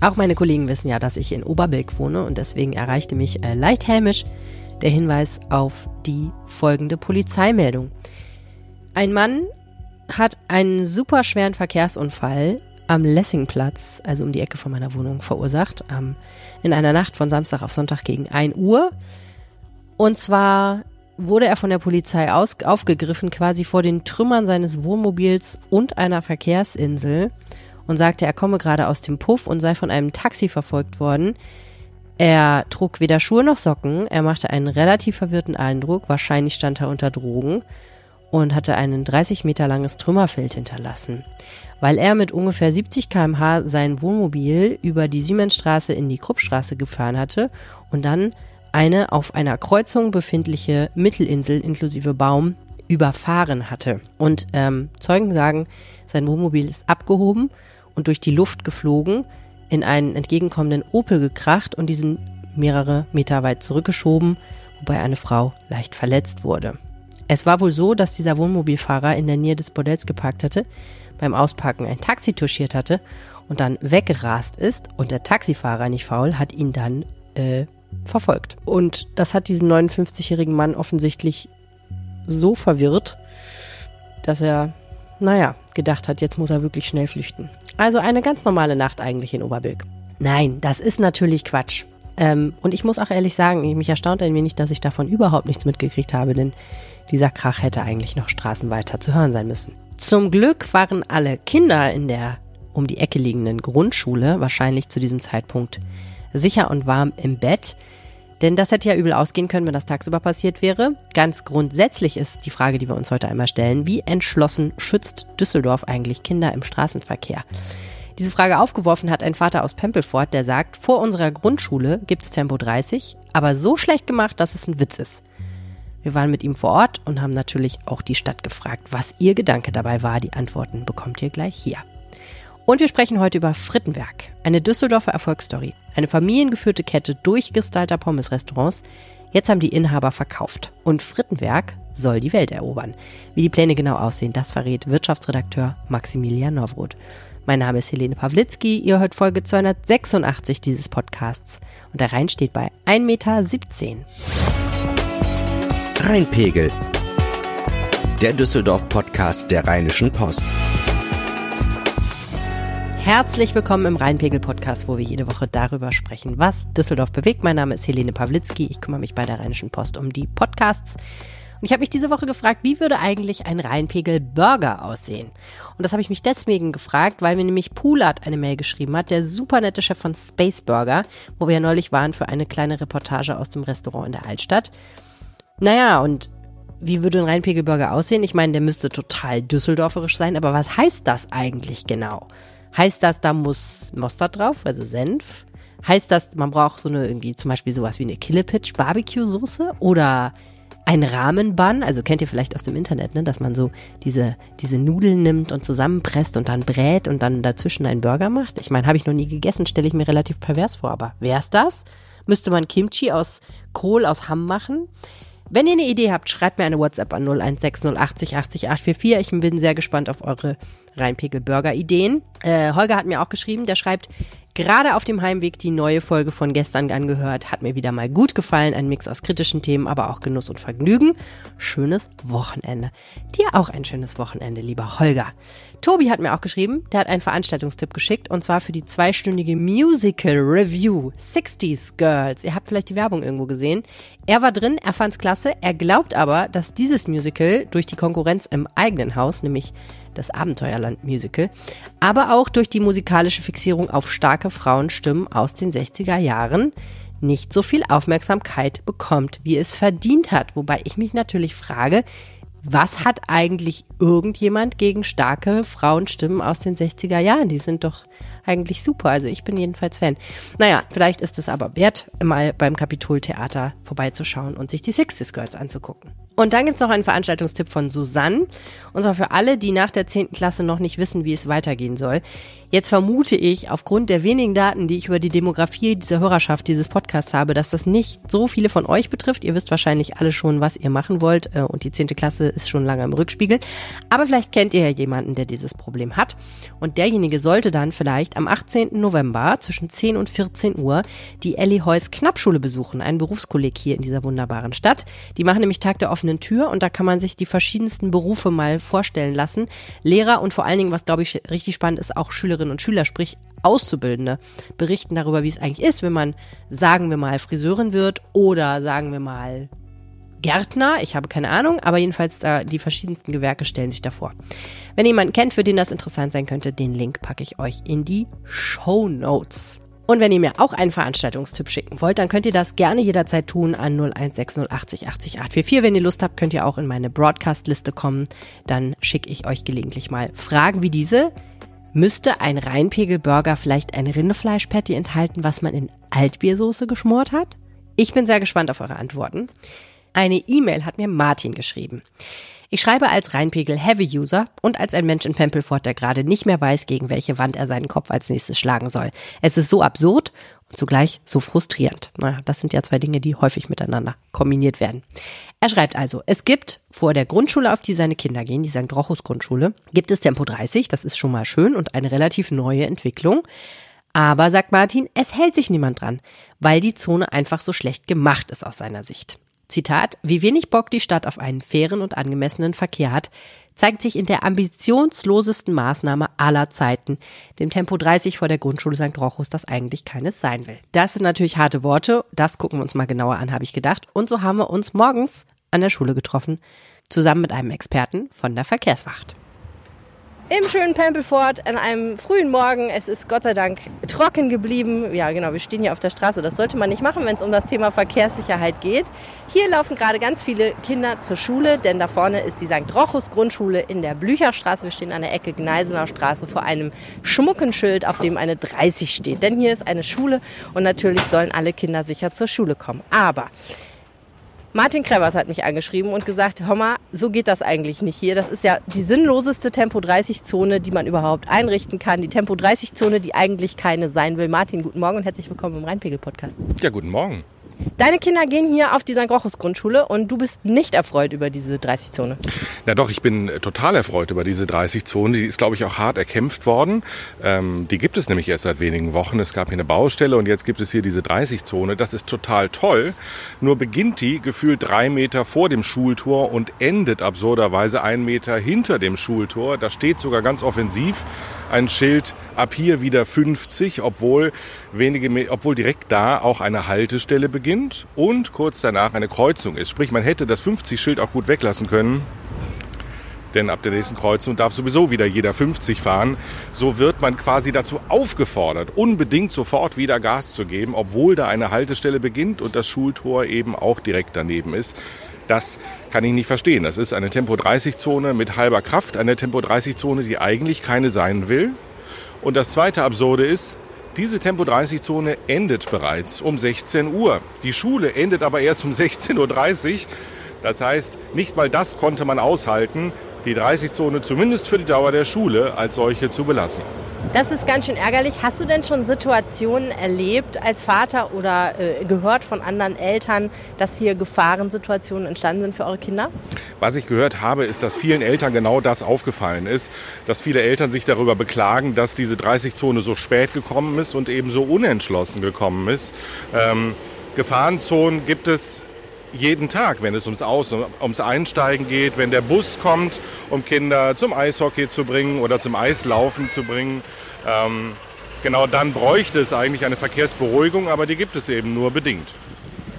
Auch meine Kollegen wissen ja, dass ich in Oberbilk wohne und deswegen erreichte mich äh, leicht hämisch der Hinweis auf die folgende Polizeimeldung. Ein Mann hat einen super schweren Verkehrsunfall am Lessingplatz, also um die Ecke von meiner Wohnung, verursacht, ähm, in einer Nacht von Samstag auf Sonntag gegen 1 Uhr. Und zwar wurde er von der Polizei aus, aufgegriffen, quasi vor den Trümmern seines Wohnmobils und einer Verkehrsinsel und sagte, er komme gerade aus dem Puff und sei von einem Taxi verfolgt worden. Er trug weder Schuhe noch Socken, er machte einen relativ verwirrten Eindruck, wahrscheinlich stand er unter Drogen und hatte ein 30 Meter langes Trümmerfeld hinterlassen. Weil er mit ungefähr 70 km/h sein Wohnmobil über die Siemensstraße in die Kruppstraße gefahren hatte und dann eine auf einer Kreuzung befindliche Mittelinsel inklusive Baum überfahren hatte. Und ähm, Zeugen sagen, sein Wohnmobil ist abgehoben und durch die Luft geflogen, in einen entgegenkommenden Opel gekracht und diesen mehrere Meter weit zurückgeschoben, wobei eine Frau leicht verletzt wurde. Es war wohl so, dass dieser Wohnmobilfahrer in der Nähe des Bordells geparkt hatte, beim Ausparken ein Taxi touchiert hatte und dann weggerast ist und der Taxifahrer, nicht faul, hat ihn dann äh, verfolgt. Und das hat diesen 59-jährigen Mann offensichtlich so verwirrt, dass er, naja, gedacht hat, jetzt muss er wirklich schnell flüchten. Also eine ganz normale Nacht eigentlich in Oberbilk. Nein, das ist natürlich Quatsch. Ähm, und ich muss auch ehrlich sagen, mich erstaunt ein wenig, dass ich davon überhaupt nichts mitgekriegt habe, denn dieser Krach hätte eigentlich noch straßenweiter zu hören sein müssen. Zum Glück waren alle Kinder in der um die Ecke liegenden Grundschule wahrscheinlich zu diesem Zeitpunkt sicher und warm im Bett. Denn das hätte ja übel ausgehen können, wenn das tagsüber passiert wäre. Ganz grundsätzlich ist die Frage, die wir uns heute einmal stellen, wie entschlossen schützt Düsseldorf eigentlich Kinder im Straßenverkehr? Diese Frage aufgeworfen hat ein Vater aus Pempelfort, der sagt, vor unserer Grundschule gibt's Tempo 30, aber so schlecht gemacht, dass es ein Witz ist. Wir waren mit ihm vor Ort und haben natürlich auch die Stadt gefragt, was ihr Gedanke dabei war. Die Antworten bekommt ihr gleich hier. Und wir sprechen heute über Frittenwerk, eine Düsseldorfer Erfolgsstory. Eine familiengeführte Kette durchgestylter Pommes-Restaurants. Jetzt haben die Inhaber verkauft. Und Frittenwerk soll die Welt erobern. Wie die Pläne genau aussehen, das verrät Wirtschaftsredakteur Maximilian Nowroth. Mein Name ist Helene Pawlitzki. Ihr hört Folge 286 dieses Podcasts. Und der Rhein steht bei 1,17 Meter. Rheinpegel. Der Düsseldorf-Podcast der Rheinischen Post. Herzlich willkommen im Rheinpegel-Podcast, wo wir jede Woche darüber sprechen, was Düsseldorf bewegt. Mein Name ist Helene Pawlitzki. Ich kümmere mich bei der Rheinischen Post um die Podcasts. Und ich habe mich diese Woche gefragt, wie würde eigentlich ein Rheinpegel-Burger aussehen? Und das habe ich mich deswegen gefragt, weil mir nämlich Poulat eine Mail geschrieben hat, der super nette Chef von Space Burger, wo wir ja neulich waren für eine kleine Reportage aus dem Restaurant in der Altstadt. Naja, und wie würde ein Rheinpegel-Burger aussehen? Ich meine, der müsste total düsseldorferisch sein, aber was heißt das eigentlich genau? Heißt das, da muss Mostard drauf, also Senf? Heißt das, man braucht so eine irgendwie zum Beispiel sowas wie eine Killepitch Barbecue Soße oder ein Rahmenbun? Also kennt ihr vielleicht aus dem Internet, ne, dass man so diese diese Nudeln nimmt und zusammenpresst und dann brät und dann dazwischen einen Burger macht. Ich meine, habe ich noch nie gegessen, stelle ich mir relativ pervers vor, aber wär's das? Müsste man Kimchi aus Kohl aus Hamm machen? Wenn ihr eine Idee habt, schreibt mir eine WhatsApp an 0160 80 Ich bin sehr gespannt auf eure Rheinpegel-Burger-Ideen. Äh, Holger hat mir auch geschrieben, der schreibt, gerade auf dem Heimweg die neue Folge von gestern angehört. Hat mir wieder mal gut gefallen. Ein Mix aus kritischen Themen, aber auch Genuss und Vergnügen. Schönes Wochenende. Dir auch ein schönes Wochenende, lieber Holger. Tobi hat mir auch geschrieben, der hat einen Veranstaltungstipp geschickt und zwar für die zweistündige Musical Review 60s Girls. Ihr habt vielleicht die Werbung irgendwo gesehen. Er war drin, er fand's klasse. Er glaubt aber, dass dieses Musical durch die Konkurrenz im eigenen Haus, nämlich das Abenteuerland Musical, aber auch durch die musikalische Fixierung auf starke Frauenstimmen aus den 60er Jahren nicht so viel Aufmerksamkeit bekommt, wie es verdient hat. Wobei ich mich natürlich frage, was hat eigentlich irgendjemand gegen starke Frauenstimmen aus den 60er Jahren? Die sind doch eigentlich super. Also ich bin jedenfalls Fan. Naja, vielleicht ist es aber wert, mal beim Kapitoltheater vorbeizuschauen und sich die Sixties Girls anzugucken. Und dann gibt's noch einen Veranstaltungstipp von Susanne. Und zwar für alle, die nach der 10. Klasse noch nicht wissen, wie es weitergehen soll. Jetzt vermute ich, aufgrund der wenigen Daten, die ich über die Demografie dieser Hörerschaft dieses Podcasts habe, dass das nicht so viele von euch betrifft. Ihr wisst wahrscheinlich alle schon, was ihr machen wollt. Äh, und die 10. Klasse ist schon lange im Rückspiegel. Aber vielleicht kennt ihr ja jemanden, der dieses Problem hat. Und derjenige sollte dann vielleicht am 18. November zwischen 10 und 14 Uhr die Ellie Heuss Knappschule besuchen, ein Berufskolleg hier in dieser wunderbaren Stadt. Die machen nämlich Tag der offenen Tür und da kann man sich die verschiedensten Berufe mal vorstellen lassen. Lehrer und vor allen Dingen, was glaube ich richtig spannend ist, auch Schülerinnen und Schüler, sprich Auszubildende, berichten darüber, wie es eigentlich ist, wenn man, sagen wir mal, Friseurin wird oder sagen wir mal Gärtner, ich habe keine Ahnung, aber jedenfalls da die verschiedensten Gewerke stellen sich davor. Wenn ihr jemanden kennt, für den das interessant sein könnte, den Link packe ich euch in die Show Notes. Und wenn ihr mir auch einen Veranstaltungstipp schicken wollt, dann könnt ihr das gerne jederzeit tun an 016080 80 844. Wenn ihr Lust habt, könnt ihr auch in meine Broadcast-Liste kommen. Dann schicke ich euch gelegentlich mal Fragen wie diese. Müsste ein Reinpegel-Burger vielleicht ein Rindfleisch-Patty enthalten, was man in Altbiersoße geschmort hat? Ich bin sehr gespannt auf eure Antworten. Eine E-Mail hat mir Martin geschrieben. Ich schreibe als Rheinpegel-Heavy-User und als ein Mensch in Pempelfort, der gerade nicht mehr weiß, gegen welche Wand er seinen Kopf als nächstes schlagen soll. Es ist so absurd und zugleich so frustrierend. Naja, das sind ja zwei Dinge, die häufig miteinander kombiniert werden. Er schreibt also, es gibt vor der Grundschule, auf die seine Kinder gehen, die St. Rochus Grundschule, gibt es Tempo 30, das ist schon mal schön und eine relativ neue Entwicklung. Aber, sagt Martin, es hält sich niemand dran, weil die Zone einfach so schlecht gemacht ist aus seiner Sicht. Zitat, wie wenig Bock die Stadt auf einen fairen und angemessenen Verkehr hat, zeigt sich in der ambitionslosesten Maßnahme aller Zeiten, dem Tempo 30 vor der Grundschule St. Rochus, das eigentlich keines sein will. Das sind natürlich harte Worte, das gucken wir uns mal genauer an, habe ich gedacht. Und so haben wir uns morgens an der Schule getroffen, zusammen mit einem Experten von der Verkehrswacht im schönen Pempelfort an einem frühen Morgen. Es ist Gott sei Dank trocken geblieben. Ja, genau, wir stehen hier auf der Straße. Das sollte man nicht machen, wenn es um das Thema Verkehrssicherheit geht. Hier laufen gerade ganz viele Kinder zur Schule, denn da vorne ist die St. Rochus Grundschule in der Blücherstraße. Wir stehen an der Ecke Gneisener Straße vor einem schmucken Schild, auf dem eine 30 steht. Denn hier ist eine Schule und natürlich sollen alle Kinder sicher zur Schule kommen. Aber Martin Krevers hat mich angeschrieben und gesagt, hör so geht das eigentlich nicht hier. Das ist ja die sinnloseste Tempo-30-Zone, die man überhaupt einrichten kann. Die Tempo-30-Zone, die eigentlich keine sein will. Martin, guten Morgen und herzlich willkommen im Rheinpegel-Podcast. Ja, guten Morgen. Deine Kinder gehen hier auf die St. Rochus Grundschule und du bist nicht erfreut über diese 30-Zone. Ja doch, ich bin total erfreut über diese 30-Zone. Die ist, glaube ich, auch hart erkämpft worden. Ähm, die gibt es nämlich erst seit wenigen Wochen. Es gab hier eine Baustelle und jetzt gibt es hier diese 30-Zone. Das ist total toll. Nur beginnt die gefühlt drei Meter vor dem Schultor und endet absurderweise einen Meter hinter dem Schultor. Da steht sogar ganz offensiv ein Schild ab hier wieder 50, obwohl wenige, obwohl direkt da auch eine Haltestelle beginnt und kurz danach eine Kreuzung ist. Sprich, man hätte das 50-Schild auch gut weglassen können. Denn ab der nächsten Kreuzung darf sowieso wieder jeder 50 fahren. So wird man quasi dazu aufgefordert, unbedingt sofort wieder Gas zu geben, obwohl da eine Haltestelle beginnt und das Schultor eben auch direkt daneben ist. Das kann ich nicht verstehen. Das ist eine Tempo-30-Zone mit halber Kraft, eine Tempo-30-Zone, die eigentlich keine sein will. Und das zweite Absurde ist, diese Tempo-30-Zone endet bereits um 16 Uhr. Die Schule endet aber erst um 16.30 Uhr. Das heißt, nicht mal das konnte man aushalten, die 30-Zone zumindest für die Dauer der Schule als solche zu belassen. Das ist ganz schön ärgerlich. Hast du denn schon Situationen erlebt als Vater oder äh, gehört von anderen Eltern, dass hier Gefahrensituationen entstanden sind für eure Kinder? Was ich gehört habe, ist, dass vielen Eltern genau das aufgefallen ist, dass viele Eltern sich darüber beklagen, dass diese 30-Zone so spät gekommen ist und eben so unentschlossen gekommen ist. Ähm, Gefahrenzonen gibt es jeden Tag, wenn es ums Aus, ums Einsteigen geht, wenn der Bus kommt, um Kinder zum Eishockey zu bringen oder zum Eislaufen zu bringen. Ähm, genau dann bräuchte es eigentlich eine Verkehrsberuhigung, aber die gibt es eben nur bedingt.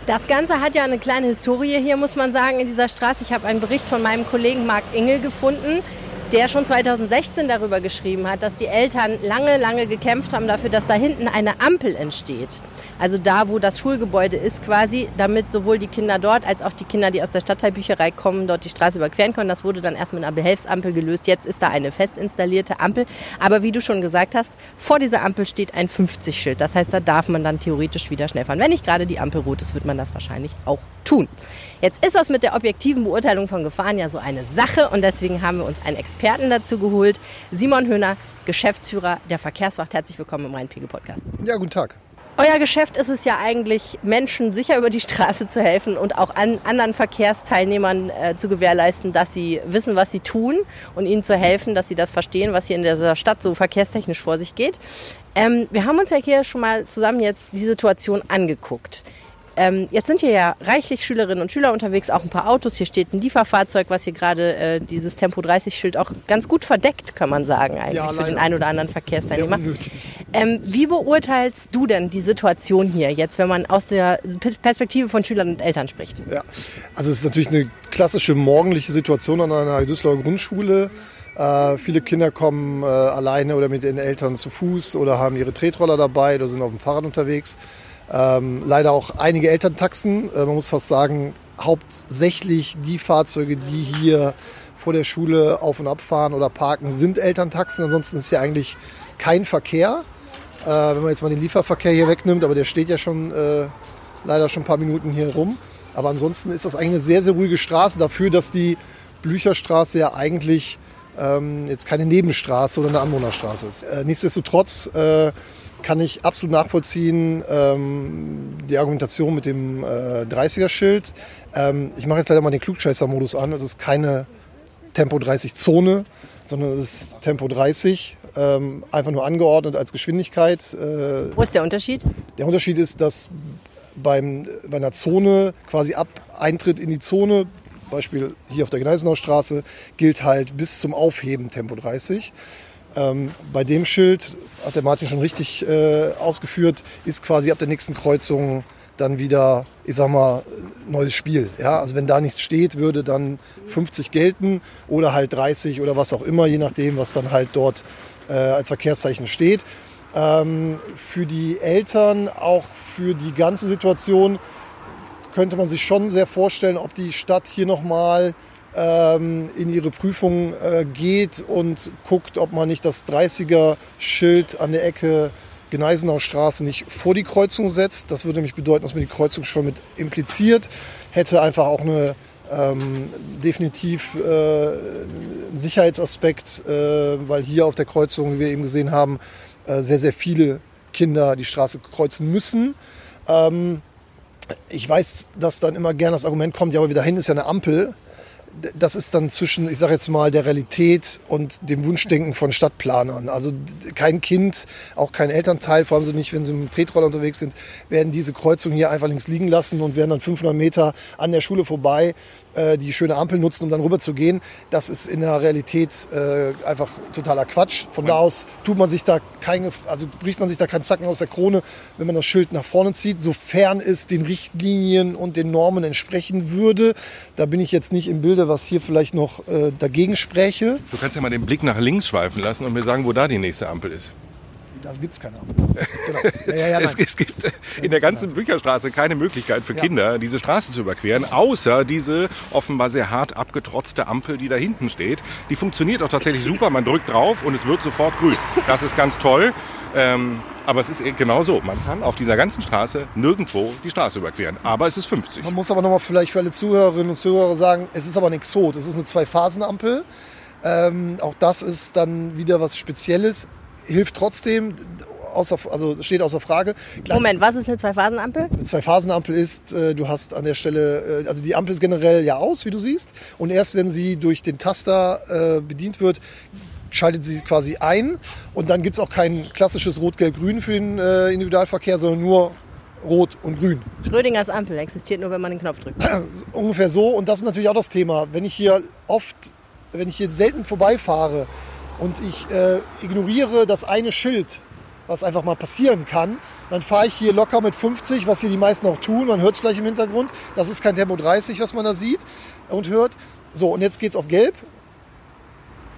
Das Ganze hat ja eine kleine Historie hier, muss man sagen, in dieser Straße. Ich habe einen Bericht von meinem Kollegen Marc Engel gefunden der schon 2016 darüber geschrieben hat, dass die Eltern lange, lange gekämpft haben dafür, dass da hinten eine Ampel entsteht. Also da, wo das Schulgebäude ist quasi, damit sowohl die Kinder dort als auch die Kinder, die aus der Stadtteilbücherei kommen, dort die Straße überqueren können. Das wurde dann erst mit einer Behelfsampel gelöst. Jetzt ist da eine fest installierte Ampel. Aber wie du schon gesagt hast, vor dieser Ampel steht ein 50-Schild. Das heißt, da darf man dann theoretisch wieder schnell fahren. Wenn nicht gerade die Ampel rot ist, wird man das wahrscheinlich auch tun. Jetzt ist das mit der objektiven Beurteilung von Gefahren ja so eine Sache und deswegen haben wir uns einen Experten dazu geholt. Simon Höhner, Geschäftsführer der Verkehrswacht. Herzlich willkommen im Rhein-Pegel-Podcast. Ja, guten Tag. Euer Geschäft ist es ja eigentlich, Menschen sicher über die Straße zu helfen und auch an anderen Verkehrsteilnehmern äh, zu gewährleisten, dass sie wissen, was sie tun und ihnen zu helfen, dass sie das verstehen, was hier in dieser Stadt so verkehrstechnisch vor sich geht. Ähm, wir haben uns ja hier schon mal zusammen jetzt die Situation angeguckt. Ähm, jetzt sind hier ja reichlich Schülerinnen und Schüler unterwegs, auch ein paar Autos. Hier steht ein Lieferfahrzeug, was hier gerade äh, dieses Tempo 30-Schild auch ganz gut verdeckt, kann man sagen, eigentlich ja, für den einen oder anderen Verkehrsteilnehmer. Ähm, wie beurteilst du denn die Situation hier jetzt, wenn man aus der Perspektive von Schülern und Eltern spricht? Ja, also es ist natürlich eine klassische morgendliche Situation an einer Düsseldorfer Grundschule. Äh, viele Kinder kommen äh, alleine oder mit ihren Eltern zu Fuß oder haben ihre Tretroller dabei oder sind auf dem Fahrrad unterwegs. Ähm, leider auch einige Elterntaxen. Äh, man muss fast sagen, hauptsächlich die Fahrzeuge, die hier vor der Schule auf und abfahren oder parken, sind Elterntaxen. Ansonsten ist hier eigentlich kein Verkehr. Äh, wenn man jetzt mal den Lieferverkehr hier wegnimmt, aber der steht ja schon äh, leider schon ein paar Minuten hier rum. Aber ansonsten ist das eigentlich eine sehr, sehr ruhige Straße dafür, dass die Blücherstraße ja eigentlich ähm, jetzt keine Nebenstraße oder eine Anwohnerstraße ist. Äh, nichtsdestotrotz äh, kann ich absolut nachvollziehen, ähm, die Argumentation mit dem äh, 30er-Schild. Ähm, ich mache jetzt leider mal den Klugscheißer-Modus an. Es ist keine Tempo 30-Zone, sondern es ist Tempo 30, ähm, einfach nur angeordnet als Geschwindigkeit. Äh, Wo ist der Unterschied? Der Unterschied ist, dass beim, bei einer Zone quasi ab Eintritt in die Zone, Beispiel hier auf der Gneisenaustraße, gilt halt bis zum Aufheben Tempo 30. Ähm, bei dem Schild, hat der Martin schon richtig äh, ausgeführt, ist quasi ab der nächsten Kreuzung dann wieder, ich sag mal, neues Spiel. Ja? Also wenn da nichts steht, würde dann 50 gelten oder halt 30 oder was auch immer, je nachdem, was dann halt dort äh, als Verkehrszeichen steht. Ähm, für die Eltern, auch für die ganze Situation, könnte man sich schon sehr vorstellen, ob die Stadt hier nochmal in ihre Prüfung äh, geht und guckt, ob man nicht das 30er-Schild an der Ecke Gneisenaustraße nicht vor die Kreuzung setzt. Das würde nämlich bedeuten, dass man die Kreuzung schon mit impliziert. Hätte einfach auch eine ähm, definitiv äh, einen Sicherheitsaspekt, äh, weil hier auf der Kreuzung, wie wir eben gesehen haben, äh, sehr, sehr viele Kinder die Straße kreuzen müssen. Ähm, ich weiß, dass dann immer gerne das Argument kommt, ja, aber wieder hin ist ja eine Ampel das ist dann zwischen, ich sage jetzt mal, der Realität und dem Wunschdenken von Stadtplanern. Also kein Kind, auch kein Elternteil, vor allem nicht, wenn sie dem Tretroller unterwegs sind, werden diese Kreuzung hier einfach links liegen lassen und werden dann 500 Meter an der Schule vorbei äh, die schöne Ampel nutzen, um dann rüber zu gehen. Das ist in der Realität äh, einfach totaler Quatsch. Von da aus tut man sich da keine, also bricht man sich da keinen Zacken aus der Krone, wenn man das Schild nach vorne zieht, sofern es den Richtlinien und den Normen entsprechen würde. Da bin ich jetzt nicht im Bilde, was hier vielleicht noch äh, dagegen spräche. Du kannst ja mal den Blick nach links schweifen lassen und mir sagen, wo da die nächste Ampel ist. Da gibt es keine Ampel. Genau. Ja, ja, es, es, gibt in der ganzen Bücherstraße keine Möglichkeit für Kinder, diese Straße zu überqueren, außer diese offenbar sehr hart abgetrotzte Ampel, die da hinten steht. Die funktioniert auch tatsächlich super. Man drückt drauf und es wird sofort grün. Das ist ganz toll. Ähm, aber es ist genau so. Man kann auf dieser ganzen Straße nirgendwo die Straße überqueren. Aber es ist 50. Man muss aber nochmal vielleicht für alle Zuhörerinnen und Zuhörer sagen, es ist aber ein Exot. Es ist eine Zwei-Phasen-Ampel. Ähm, auch das ist dann wieder was Spezielles hilft trotzdem, außer, also steht außer Frage. Klein, Moment, was ist eine Zwei-Phasen-Ampel? Eine Zwei-Phasen-Ampel ist, äh, du hast an der Stelle, äh, also die Ampel ist generell ja aus, wie du siehst. Und erst wenn sie durch den Taster äh, bedient wird, schaltet sie quasi ein. Und dann gibt es auch kein klassisches Rot-Gelb-Grün für den äh, Individualverkehr, sondern nur Rot und Grün. Schrödingers Ampel existiert nur, wenn man den Knopf drückt. Ungefähr so. Und das ist natürlich auch das Thema. Wenn ich hier oft, wenn ich hier selten vorbeifahre, und ich äh, ignoriere das eine Schild, was einfach mal passieren kann, dann fahre ich hier locker mit 50, was hier die meisten auch tun. Man hört es vielleicht im Hintergrund. Das ist kein Tempo 30, was man da sieht und hört. So, und jetzt geht es auf Gelb.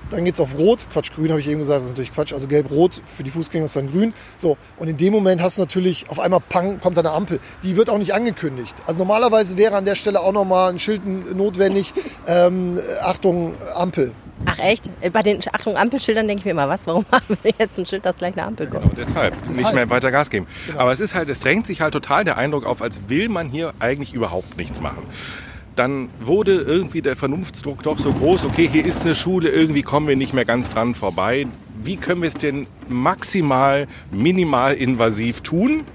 Dann geht es auf Rot. Quatsch, Grün habe ich eben gesagt, das ist natürlich Quatsch. Also Gelb-Rot, für die Fußgänger ist dann Grün. So, und in dem Moment hast du natürlich auf einmal Pang, kommt eine Ampel. Die wird auch nicht angekündigt. Also normalerweise wäre an der Stelle auch nochmal ein Schild notwendig. Ähm, Achtung, Ampel. Ach echt? Bei den Achtung Ampelschildern denke ich mir immer, was? Warum haben wir jetzt ein Schild, das gleich eine Ampel kommt? Genau, deshalb. deshalb. Nicht mehr weiter Gas geben. Genau. Aber es ist halt, es drängt sich halt total der Eindruck auf, als will man hier eigentlich überhaupt nichts machen. Dann wurde irgendwie der Vernunftsdruck doch so groß, okay, hier ist eine Schule, irgendwie kommen wir nicht mehr ganz dran vorbei. Wie können wir es denn maximal, minimal invasiv tun?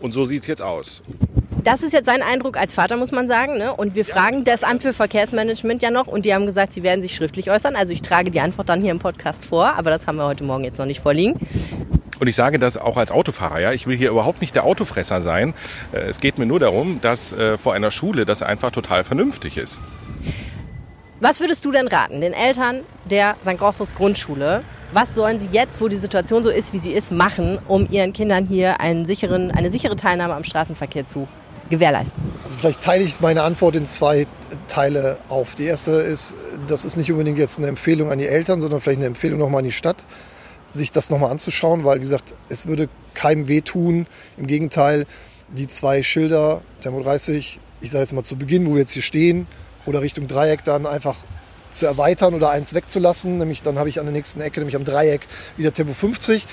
Und so sieht es jetzt aus. Das ist jetzt sein Eindruck als Vater, muss man sagen. Ne? Und wir fragen das Amt für Verkehrsmanagement ja noch und die haben gesagt, sie werden sich schriftlich äußern. Also ich trage die Antwort dann hier im Podcast vor, aber das haben wir heute Morgen jetzt noch nicht vorliegen. Und ich sage das auch als Autofahrer, ja. Ich will hier überhaupt nicht der Autofresser sein. Äh, es geht mir nur darum, dass äh, vor einer Schule das einfach total vernünftig ist. Was würdest du denn raten, den Eltern der St. Rochus Grundschule? Was sollen sie jetzt, wo die Situation so ist, wie sie ist, machen, um ihren Kindern hier einen sicheren, eine sichere Teilnahme am Straßenverkehr zu gewährleisten? Also vielleicht teile ich meine Antwort in zwei Teile auf. Die erste ist, das ist nicht unbedingt jetzt eine Empfehlung an die Eltern, sondern vielleicht eine Empfehlung nochmal an die Stadt sich das nochmal anzuschauen, weil, wie gesagt, es würde keinem wehtun. Im Gegenteil, die zwei Schilder, Tempo 30, ich sage jetzt mal zu Beginn, wo wir jetzt hier stehen, oder Richtung Dreieck dann einfach zu erweitern oder eins wegzulassen. Nämlich dann habe ich an der nächsten Ecke, nämlich am Dreieck, wieder Tempo 50.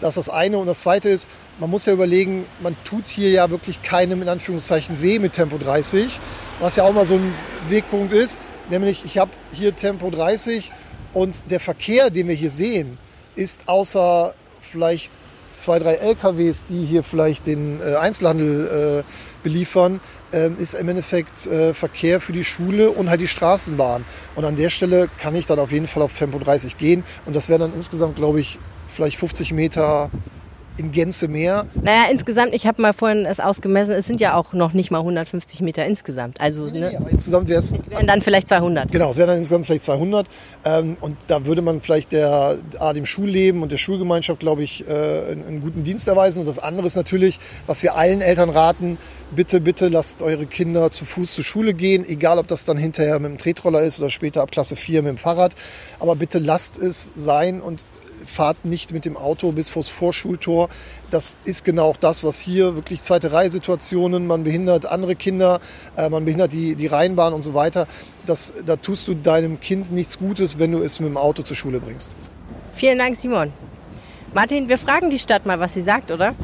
Das ist das eine. Und das zweite ist, man muss ja überlegen, man tut hier ja wirklich keinem in Anführungszeichen weh mit Tempo 30, was ja auch mal so ein Wegpunkt ist. Nämlich, ich habe hier Tempo 30 und der Verkehr, den wir hier sehen, ist außer vielleicht zwei, drei LKWs, die hier vielleicht den äh, Einzelhandel äh, beliefern, äh, ist im Endeffekt äh, Verkehr für die Schule und halt die Straßenbahn. Und an der Stelle kann ich dann auf jeden Fall auf Tempo 30 gehen. Und das wäre dann insgesamt, glaube ich, vielleicht 50 Meter in Gänze mehr. Naja, insgesamt, ich habe mal vorhin es ausgemessen, es sind ja auch noch nicht mal 150 Meter insgesamt. Also, nee, ne, nee, aber insgesamt wäre es. es wären dann vielleicht 200. Genau, es wären dann insgesamt vielleicht 200. Ähm, und da würde man vielleicht der, A, dem Schulleben und der Schulgemeinschaft, glaube ich, äh, einen, einen guten Dienst erweisen. Und das andere ist natürlich, was wir allen Eltern raten, bitte, bitte lasst eure Kinder zu Fuß zur Schule gehen, egal ob das dann hinterher mit dem Tretroller ist oder später ab Klasse 4 mit dem Fahrrad. Aber bitte lasst es sein und fahrt nicht mit dem Auto bis vors Vorschultor. Das ist genau auch das, was hier wirklich zweite Reihe-Situationen, man behindert andere Kinder, äh, man behindert die, die Rheinbahn und so weiter. Das, da tust du deinem Kind nichts Gutes, wenn du es mit dem Auto zur Schule bringst. Vielen Dank, Simon. Martin, wir fragen die Stadt mal, was sie sagt, oder?